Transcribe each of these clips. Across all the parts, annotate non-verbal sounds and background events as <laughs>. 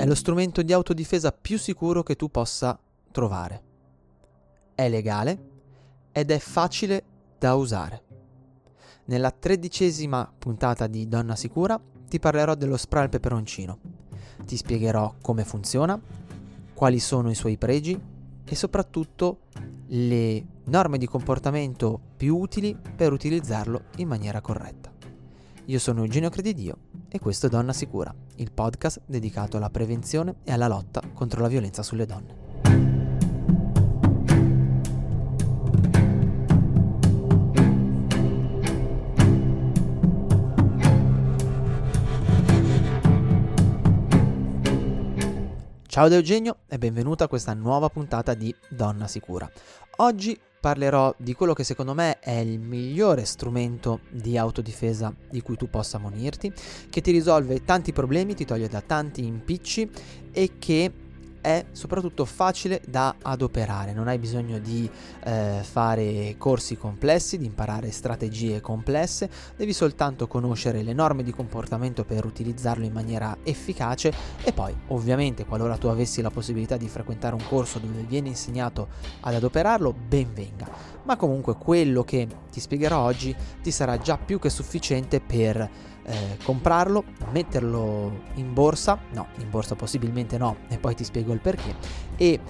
è lo strumento di autodifesa più sicuro che tu possa trovare. È legale ed è facile da usare. Nella tredicesima puntata di Donna Sicura ti parlerò dello spray al peperoncino. Ti spiegherò come funziona, quali sono i suoi pregi e soprattutto le norme di comportamento più utili per utilizzarlo in maniera corretta. Io sono Eugenio Credidio e questo è Donna Sicura, il podcast dedicato alla prevenzione e alla lotta contro la violenza sulle donne. Ciao da Eugenio e benvenuta a questa nuova puntata di Donna Sicura. Oggi parlerò di quello che secondo me è il migliore strumento di autodifesa di cui tu possa munirti, che ti risolve tanti problemi, ti toglie da tanti impicci e che è soprattutto facile da adoperare, non hai bisogno di eh, fare corsi complessi, di imparare strategie complesse, devi soltanto conoscere le norme di comportamento per utilizzarlo in maniera efficace. E poi ovviamente qualora tu avessi la possibilità di frequentare un corso dove viene insegnato ad adoperarlo, ben venga. Ma comunque quello che ti spiegherò oggi ti sarà già più che sufficiente per eh, comprarlo, metterlo in borsa, no, in borsa possibilmente no, e poi ti spiego il perché, e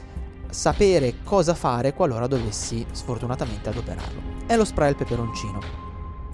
sapere cosa fare qualora dovessi sfortunatamente adoperarlo. È lo spray al peperoncino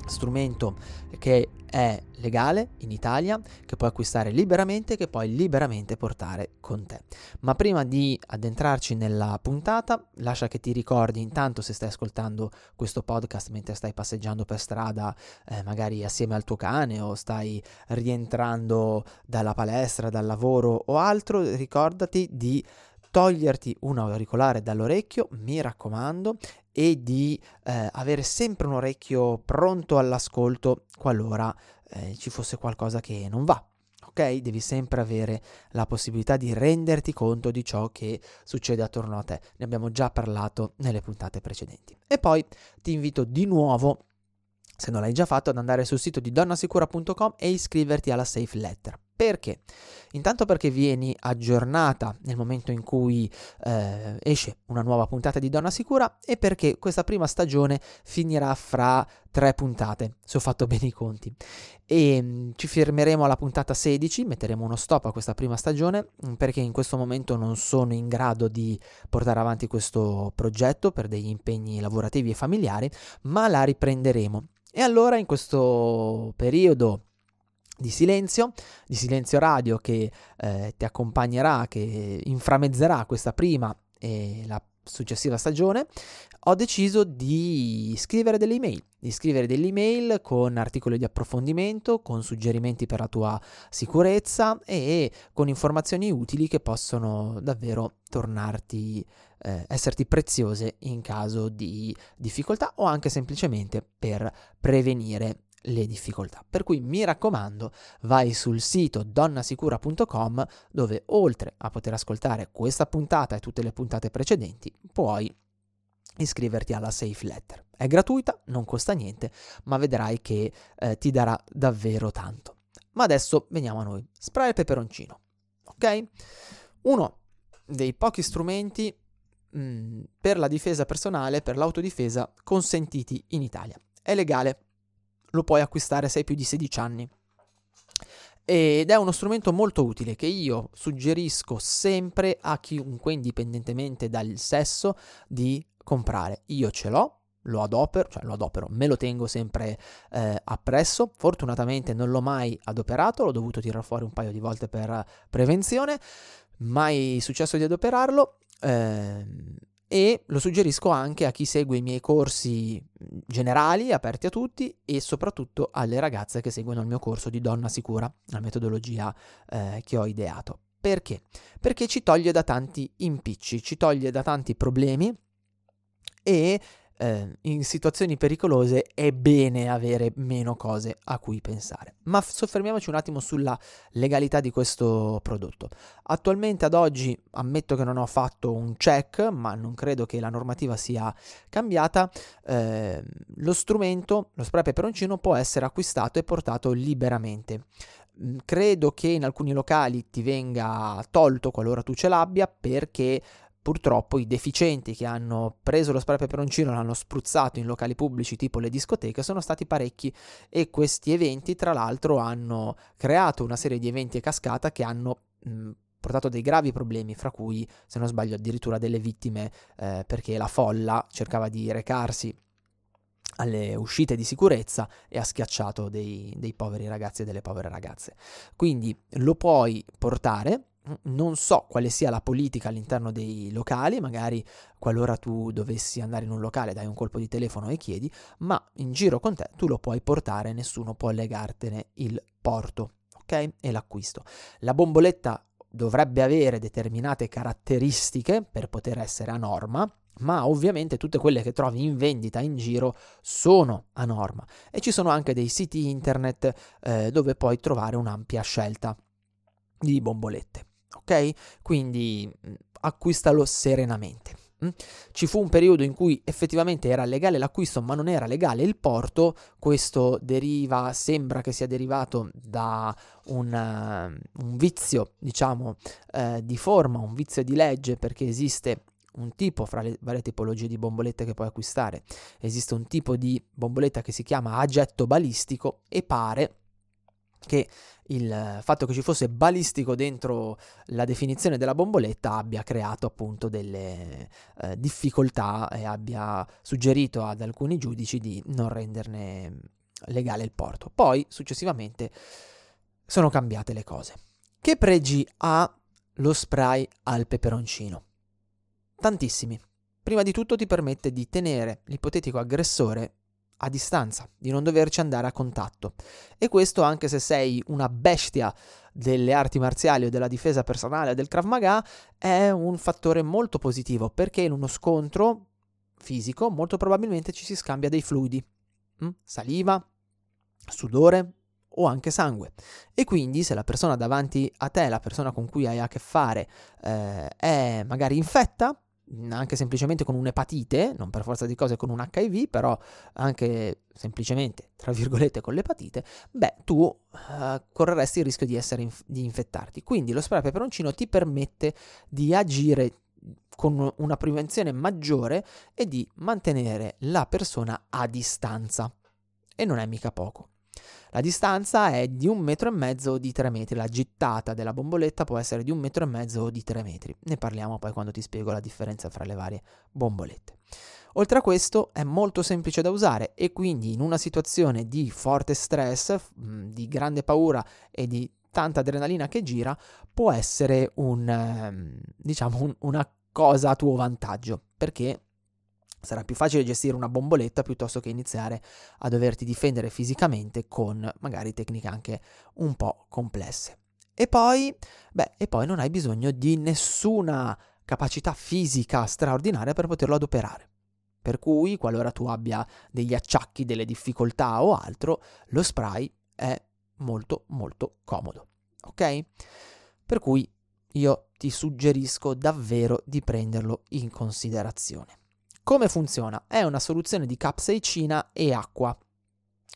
strumento che è legale in Italia, che puoi acquistare liberamente che puoi liberamente portare con te. Ma prima di addentrarci nella puntata, lascia che ti ricordi intanto se stai ascoltando questo podcast mentre stai passeggiando per strada, eh, magari assieme al tuo cane o stai rientrando dalla palestra, dal lavoro o altro, ricordati di toglierti un auricolare dall'orecchio, mi raccomando, e di eh, avere sempre un orecchio pronto all'ascolto qualora eh, ci fosse qualcosa che non va. Ok? Devi sempre avere la possibilità di renderti conto di ciò che succede attorno a te. Ne abbiamo già parlato nelle puntate precedenti. E poi ti invito di nuovo se non l'hai già fatto, ad andare sul sito di donnasicura.com e iscriverti alla Safe Letter. Perché? Intanto perché vieni aggiornata nel momento in cui eh, esce una nuova puntata di Donna Sicura e perché questa prima stagione finirà fra tre puntate, se ho fatto bene i conti. E mm, ci fermeremo alla puntata 16, metteremo uno stop a questa prima stagione mm, perché in questo momento non sono in grado di portare avanti questo progetto per degli impegni lavorativi e familiari, ma la riprenderemo. E allora in questo periodo di silenzio, di silenzio radio che eh, ti accompagnerà, che inframezzerà questa prima e la successiva stagione, ho deciso di scrivere delle email, di scrivere delle email con articoli di approfondimento, con suggerimenti per la tua sicurezza e con informazioni utili che possono davvero tornarti, eh, esserti preziose in caso di difficoltà o anche semplicemente per prevenire le difficoltà. Per cui mi raccomando, vai sul sito donnasicura.com dove oltre a poter ascoltare questa puntata e tutte le puntate precedenti, puoi iscriverti alla Safe Letter. È gratuita, non costa niente, ma vedrai che eh, ti darà davvero tanto. Ma adesso veniamo a noi. Spray al peperoncino. Ok? Uno dei pochi strumenti mh, mm, per la difesa personale, per l'autodifesa consentiti in Italia. È legale, lo puoi acquistare se hai più di 16 anni. Ed è uno strumento molto utile che io suggerisco sempre a chiunque, indipendentemente dal sesso, di comprare. Io ce l'ho, lo adopero, cioè lo adopero, me lo tengo sempre eh, appresso. Fortunatamente non l'ho mai adoperato, l'ho dovuto tirare fuori un paio di volte per prevenzione, mai successo di adoperarlo. Eh, e lo suggerisco anche a chi segue i miei corsi generali aperti a tutti e soprattutto alle ragazze che seguono il mio corso di donna sicura, la metodologia eh, che ho ideato. Perché? Perché ci toglie da tanti impicci, ci toglie da tanti problemi e eh, in situazioni pericolose è bene avere meno cose a cui pensare. Ma soffermiamoci un attimo sulla legalità di questo prodotto. Attualmente ad oggi ammetto che non ho fatto un check, ma non credo che la normativa sia cambiata. Eh, lo strumento, lo spray peperoncino, può essere acquistato e portato liberamente. Mm, credo che in alcuni locali ti venga tolto qualora tu ce l'abbia perché purtroppo i deficienti che hanno preso lo spray peperoncino e l'hanno spruzzato in locali pubblici tipo le discoteche sono stati parecchi e questi eventi tra l'altro hanno creato una serie di eventi a cascata che hanno mh, portato dei gravi problemi, fra cui, se non sbaglio, addirittura delle vittime eh, perché la folla cercava di recarsi alle uscite di sicurezza e ha schiacciato dei, dei poveri ragazzi e delle povere ragazze. Quindi lo puoi portare, non so quale sia la politica all'interno dei locali, magari qualora tu dovessi andare in un locale dai un colpo di telefono e chiedi, ma in giro con te tu lo puoi portare, nessuno può legartene il porto, ok? E l'acquisto. La bomboletta dovrebbe avere determinate caratteristiche per poter essere a norma, ma ovviamente tutte quelle che trovi in vendita in giro sono a norma e ci sono anche dei siti internet eh, dove puoi trovare un'ampia scelta di bombolette. Ok? Quindi mm, acquistalo serenamente. Mm? Ci fu un periodo in cui effettivamente era legale l'acquisto, ma non era legale il porto. Questo deriva, sembra che sia derivato da un, uh, un vizio, diciamo, uh, di forma, un vizio di legge, perché esiste un tipo fra le varie tipologie di bombolette che puoi acquistare. Esiste un tipo di bomboletta che si chiama agetto balistico e pare che il fatto che ci fosse balistico dentro la definizione della bomboletta abbia creato appunto delle eh, difficoltà e abbia suggerito ad alcuni giudici di non renderne legale il porto. Poi successivamente sono cambiate le cose. Che pregi ha lo spray al peperoncino? Tantissimi. Prima di tutto ti permette di tenere l'ipotetico aggressore a distanza, di non doverci andare a contatto. E questo anche se sei una bestia delle arti marziali o della difesa personale del Krav Maga è un fattore molto positivo perché in uno scontro fisico molto probabilmente ci si scambia dei fluidi, mm? saliva, sudore o anche sangue. E quindi se la persona davanti a te, la persona con cui hai a che fare, eh, è magari infetta, anche semplicemente con un'epatite, non per forza di cose con un HIV, però anche semplicemente, tra virgolette, con l'epatite, beh, tu uh, correresti il rischio di, inf- di infettarti. Quindi lo spray peperoncino ti permette di agire con una prevenzione maggiore e di mantenere la persona a distanza. E non è mica poco. La distanza è di un metro e mezzo di tre metri, la gittata della bomboletta può essere di un metro e mezzo di tre metri. Ne parliamo poi quando ti spiego la differenza fra le varie bombolette. Oltre a questo è molto semplice da usare e quindi in una situazione di forte stress, di grande paura e di tanta adrenalina che gira, può essere un, ehm, diciamo, un, una cosa a tuo vantaggio, perché sarà più facile gestire una bomboletta piuttosto che iniziare a doverti difendere fisicamente con magari tecniche anche un po' complesse. E poi, beh, e poi non hai bisogno di nessuna capacità fisica straordinaria per poterlo adoperare. Per cui, qualora tu abbia degli acciacchi, delle difficoltà o altro, lo spray è molto molto comodo. Ok? Per cui io ti suggerisco davvero di prenderlo in considerazione. Come funziona? È una soluzione di capsaicina e acqua.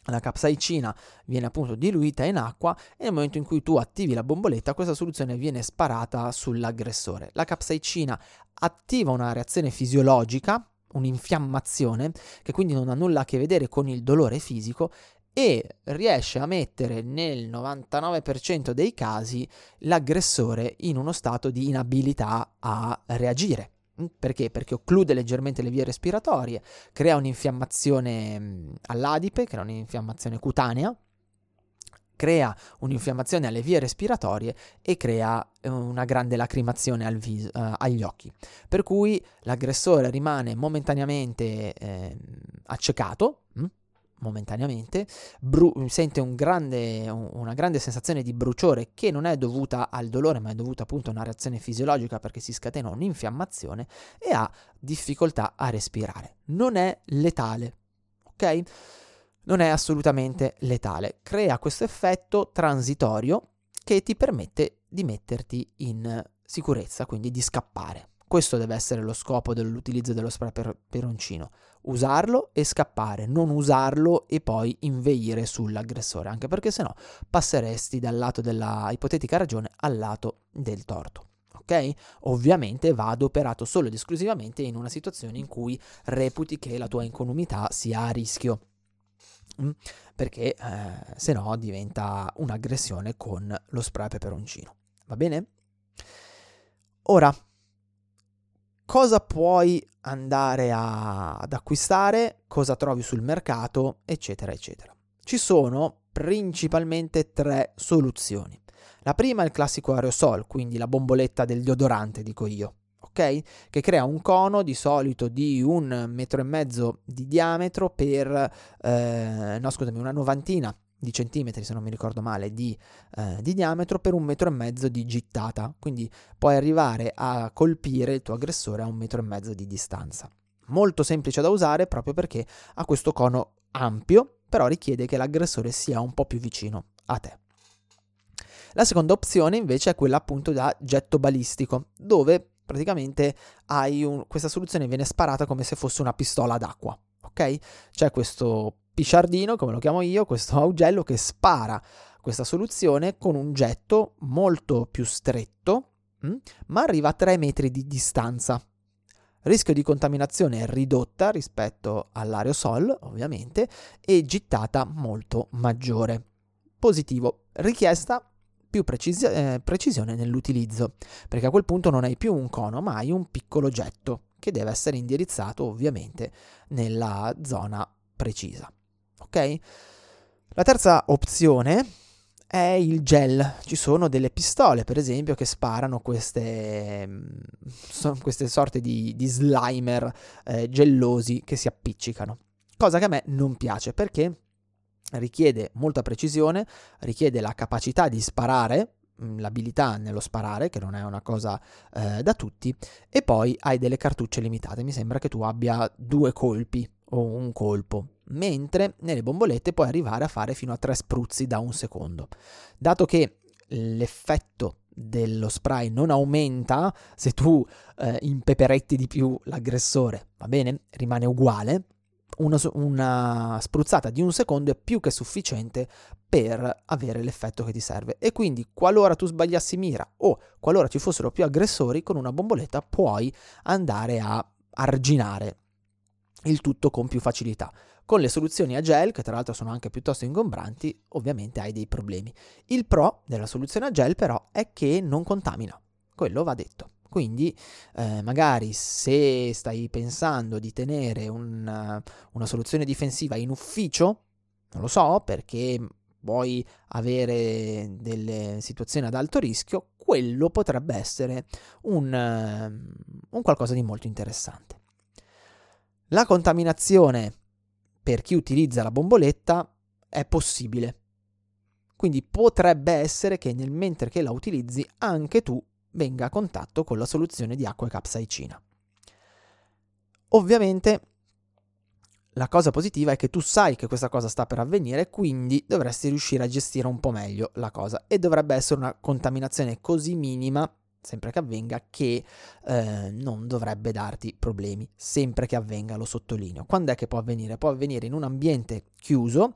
La capsaicina viene appunto diluita in acqua e nel momento in cui tu attivi la bomboletta questa soluzione viene sparata sull'aggressore. La capsaicina attiva una reazione fisiologica, un'infiammazione, che quindi non ha nulla a che vedere con il dolore fisico e riesce a mettere nel 99% dei casi l'aggressore in uno stato di inabilità a reagire. Mm, perché? Perché occlude leggermente le vie respiratorie, crea un'infiammazione mm, all'adipe, crea un'infiammazione cutanea, crea un'infiammazione alle vie respiratorie e crea eh, una grande lacrimazione al viso, uh, agli occhi. Per cui l'aggressore rimane momentaneamente eh, accecato, momentaneamente, bru- sente un grande, un, una grande sensazione di bruciore che non è dovuta al dolore ma è dovuta appunto a una reazione fisiologica perché si scatena un'infiammazione e ha difficoltà a respirare. Non è letale, ok? Non è assolutamente letale, crea questo effetto transitorio che ti permette di metterti in sicurezza, quindi di scappare Questo deve essere lo scopo dell'utilizzo dello spray per peroncino. Usarlo e scappare, non usarlo e poi inveire sull'aggressore, anche perché sennò passeresti dal lato della ipotetica ragione al lato del torto. Ok? Ovviamente va adoperato solo ed esclusivamente in una situazione in cui reputi che la tua incolumità sia a rischio. Mm? Perché eh, se diventa un'aggressione con lo spray peperoncino. Va bene? Ora, cosa puoi andare a, ad acquistare, cosa trovi sul mercato, eccetera, eccetera. Ci sono principalmente tre soluzioni. La prima è il classico aerosol, quindi la bomboletta del deodorante, dico io, ok? Che crea un cono di solito di un metro e mezzo di diametro per, eh, no scusami, una novantina di centimetri, se non mi ricordo male, di, eh, di, diametro per un metro e mezzo di gittata. Quindi puoi arrivare a colpire il tuo aggressore a un metro e mezzo di distanza. Molto semplice da usare proprio perché ha questo cono ampio, però richiede che l'aggressore sia un po' più vicino a te. La seconda opzione invece è quella appunto da getto balistico, dove praticamente un, questa soluzione viene sparata come se fosse una pistola d'acqua. Ok? C'è questo pisciardino, come lo chiamo io, questo <laughs> augello che spara questa soluzione con un getto molto più stretto, mh, hm, ma arriva a 3 metri di distanza. Rischio di contaminazione ridotta rispetto all'aerosol, ovviamente, e gittata molto maggiore. Positivo. Richiesta più precisi- eh, precisione nell'utilizzo, perché a quel punto non hai più un cono, ma hai un piccolo getto che deve essere indirizzato ovviamente nella zona precisa ok? La terza opzione è il gel. Ci sono delle pistole, per esempio, che sparano queste, mm, queste sorte di, di slimer eh, gellosi che si appiccicano. Cosa che a me non piace perché richiede molta precisione, richiede la capacità di sparare, mm, l'abilità nello sparare, che non è una cosa eh, da tutti, e poi hai delle cartucce limitate. Mi sembra che tu abbia due colpi o un colpo, mentre nelle bombolette puoi arrivare a fare fino a tre spruzzi da un secondo. Dato che l'effetto dello spray non aumenta se tu eh, impeperetti di più l'aggressore, va bene? Rimane uguale. Una, una, spruzzata di un secondo è più che sufficiente per avere l'effetto che ti serve. E quindi, qualora tu sbagliassi mira o qualora ci fossero più aggressori, con una bomboletta puoi andare a arginare il tutto con più facilità. Con le soluzioni a gel, che tra l'altro sono anche piuttosto ingombranti, ovviamente hai dei problemi. Il pro della soluzione a gel però è che non contamina, quello va detto. Quindi eh, magari se stai pensando di tenere un, una soluzione difensiva in ufficio, non lo so, perché vuoi avere delle situazioni ad alto rischio, quello potrebbe essere un, un qualcosa di molto interessante. La contaminazione per chi utilizza la bomboletta è possibile. Quindi potrebbe essere che nel mentre che la utilizzi anche tu venga a contatto con la soluzione di acqua e capsaicina. Ovviamente la cosa positiva è che tu sai che questa cosa sta per avvenire, quindi dovresti riuscire a gestire un po' meglio la cosa e dovrebbe essere una contaminazione così minima sempre che avvenga, che eh, non dovrebbe darti problemi, sempre che avvenga, lo sottolineo. Quando è che può avvenire? Può avvenire in un ambiente chiuso,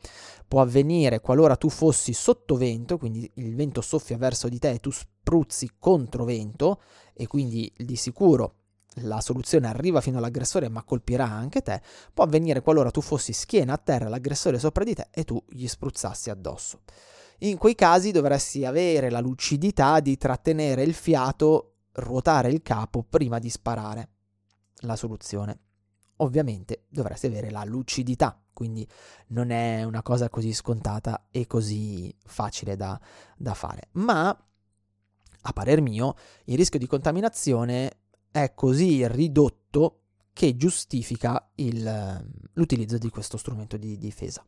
può avvenire qualora tu fossi sotto vento, quindi il vento soffia verso di te e tu spruzzi contro vento e quindi di sicuro la soluzione arriva fino all'aggressore ma colpirà anche te, può avvenire qualora tu fossi schiena a terra, l'aggressore sopra di te e tu gli spruzzassi addosso. In quei casi dovresti avere la lucidità di trattenere il fiato, ruotare il capo prima di sparare la soluzione. Ovviamente dovresti avere la lucidità, quindi non è una cosa così scontata e così facile da, da fare. Ma, a parer mio, il rischio di contaminazione è così ridotto che giustifica il, l'utilizzo di questo strumento di difesa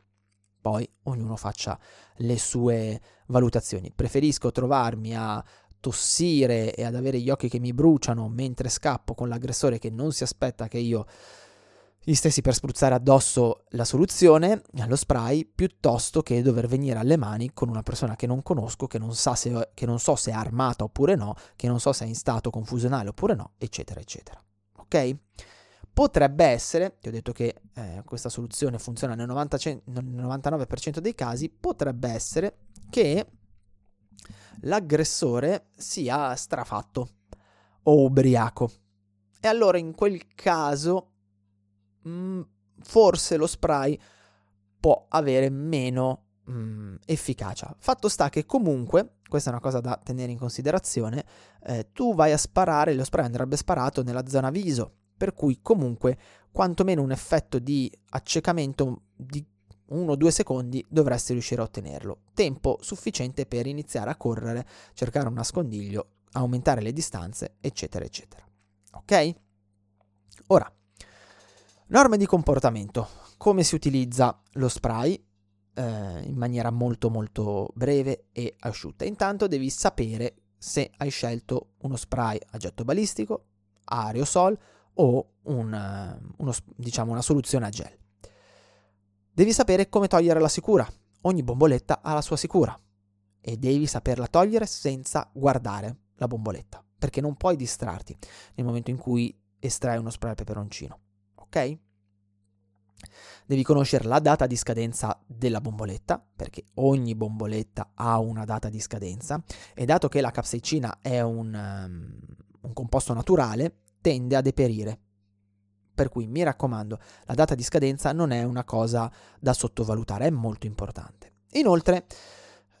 poi ognuno faccia le sue valutazioni. Preferisco trovarmi a tossire e ad avere gli occhi che mi bruciano mentre scappo con l'aggressore che non si aspetta che io gli stessi per spruzzare addosso la soluzione, lo spray, piuttosto che dover venire alle mani con una persona che non conosco, che non, se, che non so se è armata oppure no, che non so se è in stato confusionale oppure no, eccetera, eccetera. Ok? Potrebbe essere, ti ho detto che eh, questa soluzione funziona nel, 90, nel 99% dei casi, potrebbe essere che l'aggressore sia strafatto o ubriaco. E allora in quel caso mh, mm, forse lo spray può avere meno mh, mm, efficacia. Fatto sta che comunque, questa è una cosa da tenere in considerazione, eh, tu vai a sparare, lo spray andrebbe sparato nella zona viso, per cui comunque quantomeno un effetto di accecamento di 1-2 secondi dovresti riuscire a ottenerlo. Tempo sufficiente per iniziare a correre, cercare un nascondiglio, aumentare le distanze, eccetera, eccetera. Ok? Ora, Norme di comportamento. Come si utilizza lo spray eh, in maniera molto molto breve e asciutta. Intanto devi sapere se hai scelto uno spray a getto balistico, aerosol o un, uno, diciamo una soluzione a gel. Devi sapere come togliere la sicura. Ogni bomboletta ha la sua sicura e devi saperla togliere senza guardare la bomboletta, perché non puoi distrarti nel momento in cui estrai uno spray al peperoncino ok? Devi conoscere la data di scadenza della bomboletta, perché ogni bomboletta ha una data di scadenza, e dato che la capsaicina è un, um, un composto naturale, tende a deperire. Per cui mi raccomando, la data di scadenza non è una cosa da sottovalutare, è molto importante. Inoltre,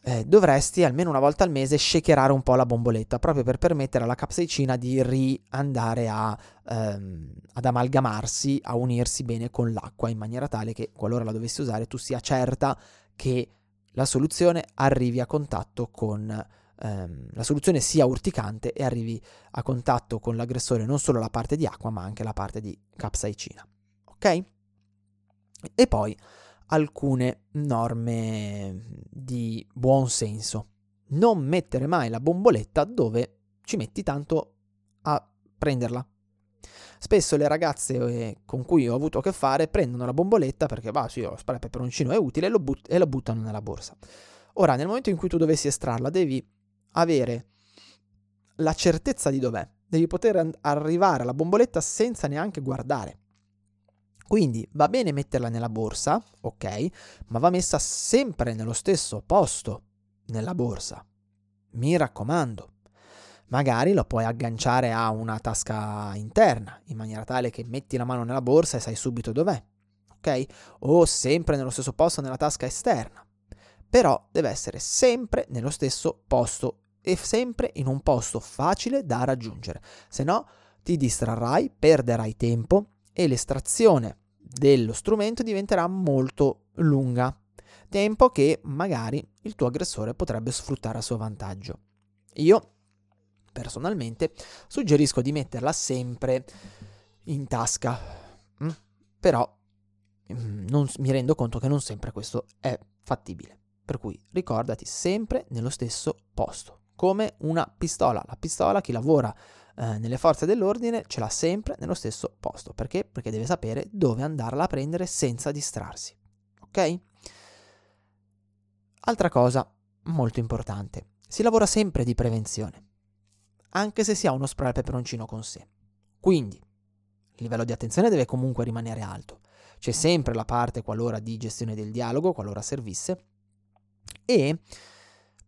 eh, dovresti almeno una volta al mese shakerare un po' la bomboletta proprio per permettere alla capsaicina di riandare a, ehm, ad amalgamarsi, a unirsi bene con l'acqua in maniera tale che qualora la dovessi usare tu sia certa che la soluzione arrivi a contatto con ehm, la soluzione sia urticante e arrivi a contatto con l'aggressore non solo la parte di acqua ma anche la parte di capsaicina. Ok? E poi alcune norme di buon senso. Non mettere mai la bomboletta dove ci metti tanto a prenderla. Spesso le ragazze eh, con cui ho avuto a che fare prendono la bomboletta perché, bah, sì, lo spray peperoncino è utile e but- e lo buttano nella borsa. Ora, nel momento in cui tu dovessi estrarla, devi avere la certezza di dov'è. Devi poter arrivare alla bomboletta senza neanche guardare. Quindi va bene metterla nella borsa, ok, ma va messa sempre nello stesso posto nella borsa. Mi raccomando. Magari lo puoi agganciare a una tasca interna, in maniera tale che metti la mano nella borsa e sai subito dov'è, ok? O sempre nello stesso posto nella tasca esterna. Però deve essere sempre nello stesso posto e sempre in un posto facile da raggiungere, se no ti distrarrai, perderai tempo e l'estrazione dello strumento diventerà molto lunga, tempo che magari il tuo aggressore potrebbe sfruttare a suo vantaggio. Io personalmente suggerisco di metterla sempre in tasca, mm? però mm, non, mi rendo conto che non sempre questo è fattibile. Per cui ricordati sempre nello stesso posto, come una pistola. La pistola, chi lavora eh, nelle forze dell'ordine ce l'ha sempre nello stesso posto. Perché? Perché deve sapere dove andarla a prendere senza distrarsi. Ok? Altra cosa molto importante, si lavora sempre di prevenzione, anche se si ha uno spray al peperoncino con sé. Quindi, il livello di attenzione deve comunque rimanere alto. C'è sempre la parte qualora di gestione del dialogo, qualora servisse, e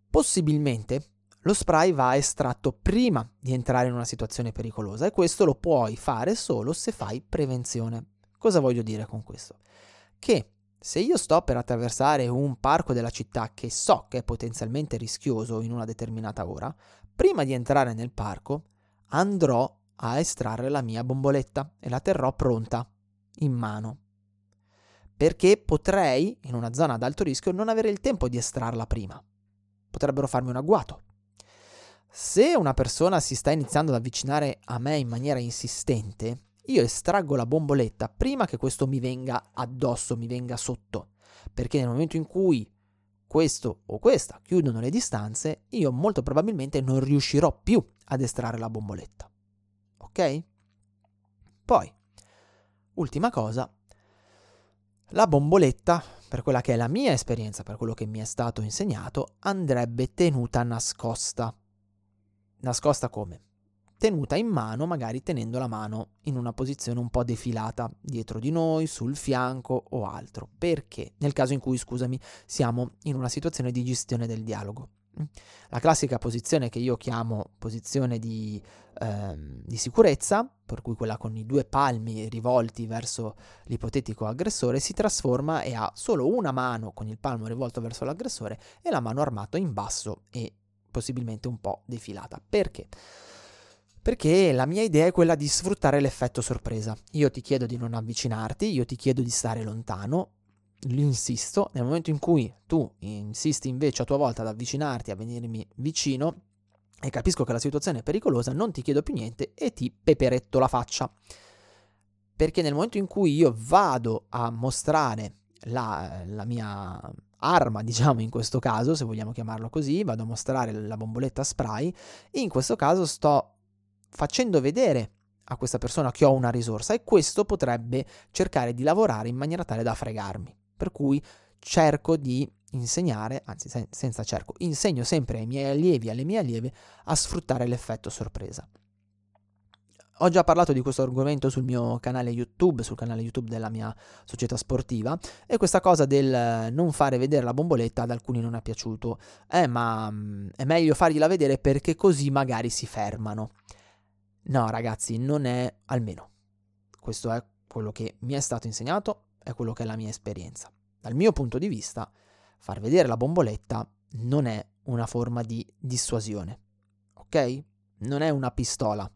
possibilmente lo spray va estratto prima di entrare in una situazione pericolosa e questo lo puoi fare solo se fai prevenzione. Cosa voglio dire con questo? Che se io sto per attraversare un parco della città che so che è potenzialmente rischioso in una determinata ora, prima di entrare nel parco andrò a estrarre la mia bomboletta e la terrò pronta in mano. Perché potrei, in una zona ad alto rischio, non avere il tempo di estrarla prima. Potrebbero farmi un agguato, se una persona si sta iniziando ad avvicinare a me in maniera insistente, io estraggo la bomboletta prima che questo mi venga addosso, mi venga sotto, perché nel momento in cui questo o questa chiudono le distanze, io molto probabilmente non riuscirò più ad estrarre la bomboletta. Ok? Poi, ultima cosa, la bomboletta, per quella che è la mia esperienza, per quello che mi è stato insegnato, andrebbe tenuta nascosta. Nascosta come? Tenuta in mano, magari tenendo la mano in una posizione un po' defilata dietro di noi, sul fianco o altro. Perché? Nel caso in cui, scusami, siamo in una situazione di gestione del dialogo. La classica posizione che io chiamo posizione di, ehm, di, sicurezza, per cui quella con i due palmi rivolti verso l'ipotetico aggressore, si trasforma e ha solo una mano con il palmo rivolto verso l'aggressore e la mano armata in basso e possibilmente un po' defilata. Perché? Perché la mia idea è quella di sfruttare l'effetto sorpresa. Io ti chiedo di non avvicinarti, io ti chiedo di stare lontano, insisto, nel momento in cui tu insisti invece a tua volta ad avvicinarti, a venirmi vicino, e capisco che la situazione è pericolosa, non ti chiedo più niente e ti peperetto la faccia. Perché nel momento in cui io vado a mostrare la, la mia arma, diciamo in questo caso, se vogliamo chiamarlo così, vado a mostrare la bomboletta spray, in questo caso sto facendo vedere a questa persona che ho una risorsa e questo potrebbe cercare di lavorare in maniera tale da fregarmi. Per cui cerco di insegnare, anzi sen- senza cerco, insegno sempre ai miei allievi e alle mie allieve a sfruttare l'effetto sorpresa. Ho già parlato di questo argomento sul mio canale YouTube, sul canale YouTube della mia società sportiva, e questa cosa del non fare vedere la bomboletta ad alcuni non è piaciuto. Eh, ma mm, è meglio fargliela vedere perché così magari si fermano. No, ragazzi, non è almeno. Questo è quello che mi è stato insegnato è quello che è la mia esperienza. Dal mio punto di vista, far vedere la bomboletta non è una forma di dissuasione, ok? Non è una pistola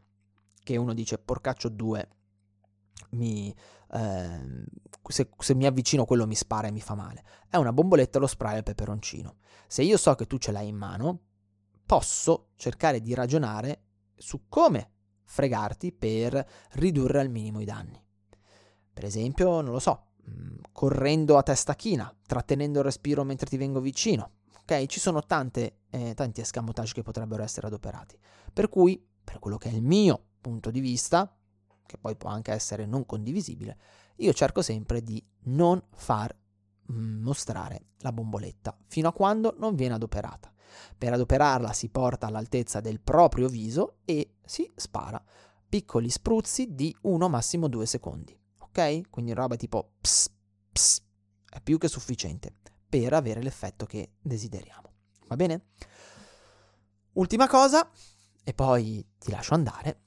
che uno dice porcaccio 2, mi, eh, se, se, mi avvicino quello mi spara e mi fa male. È una bomboletta allo spray al peperoncino. Se io so che tu ce l'hai in mano, posso cercare di ragionare su come fregarti per ridurre al minimo i danni. Per esempio, non lo so, Mm, correndo a testa china, trattenendo il respiro mentre ti vengo vicino. Ok? Ci sono tante, eh, tanti escamotage che potrebbero essere adoperati. Per cui, per quello che è il mio punto di vista, che poi può anche essere non condivisibile, io cerco sempre di non far mm, mostrare la bomboletta fino a quando non viene adoperata. Per adoperarla si porta all'altezza del proprio viso e si spara piccoli spruzzi di 1 massimo 2 secondi ok? Quindi roba tipo ps, ps, è più che sufficiente per avere l'effetto che desideriamo. Va bene? Ultima cosa, e poi ti lascio andare.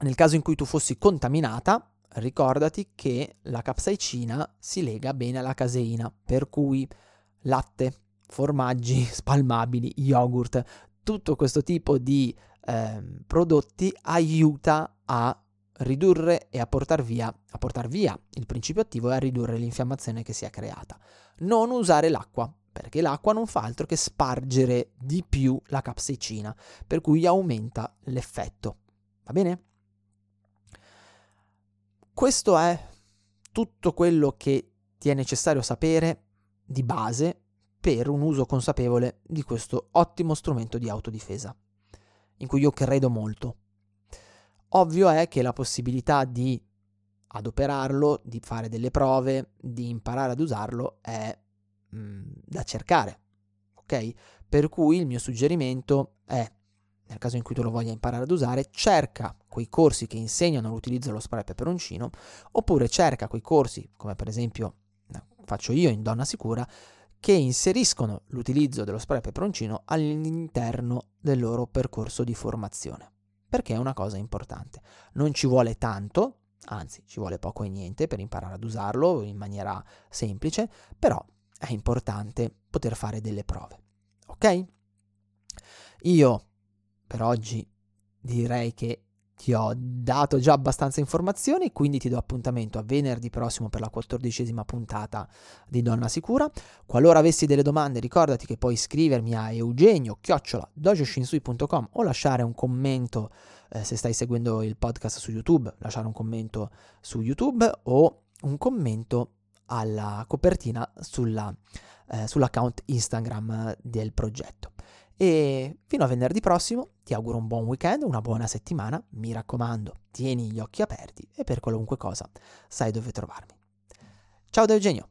Nel caso in cui tu fossi contaminata, ricordati che la capsaicina si lega bene alla caseina, per cui latte, formaggi <laughs> spalmabili, yogurt, tutto questo tipo di eh, prodotti aiuta a ridurre e a portare via, a portar via il principio attivo e a ridurre l'infiammazione che si è creata. Non usare l'acqua, perché l'acqua non fa altro che spargere di più la capsaicina, per cui aumenta l'effetto. Va bene? Questo è tutto quello che ti è necessario sapere di base per un uso consapevole di questo ottimo strumento di autodifesa, in cui io credo molto. Ovvio è che la possibilità di adoperarlo, di fare delle prove, di imparare ad usarlo è mh, mm, da cercare, ok? Per cui il mio suggerimento è, nel caso in cui tu lo voglia imparare ad usare, cerca quei corsi che insegnano l'utilizzo dello spray peperoncino, oppure cerca quei corsi, come per esempio faccio io in Donna Sicura, che inseriscono l'utilizzo dello spray peperoncino all'interno del loro percorso di formazione perché è una cosa importante. Non ci vuole tanto, anzi ci vuole poco e niente per imparare ad usarlo in maniera semplice, però è importante poter fare delle prove. Ok? Io per oggi direi che ti ho dato già abbastanza informazioni, quindi ti do appuntamento a venerdì prossimo per la quattordicesima puntata di Donna Sicura. Qualora avessi delle domande, ricordati che puoi iscrivermi a eugenio-dojoshinsui.com o lasciare un commento eh, se stai seguendo il podcast su YouTube, lasciare un commento su YouTube o un commento alla copertina sulla, eh, sull'account Instagram del progetto. E fino a venerdì prossimo ti auguro un buon weekend, una buona settimana, mi raccomando, tieni gli occhi aperti e per qualunque cosa sai dove trovarmi. Ciao da Eugenio!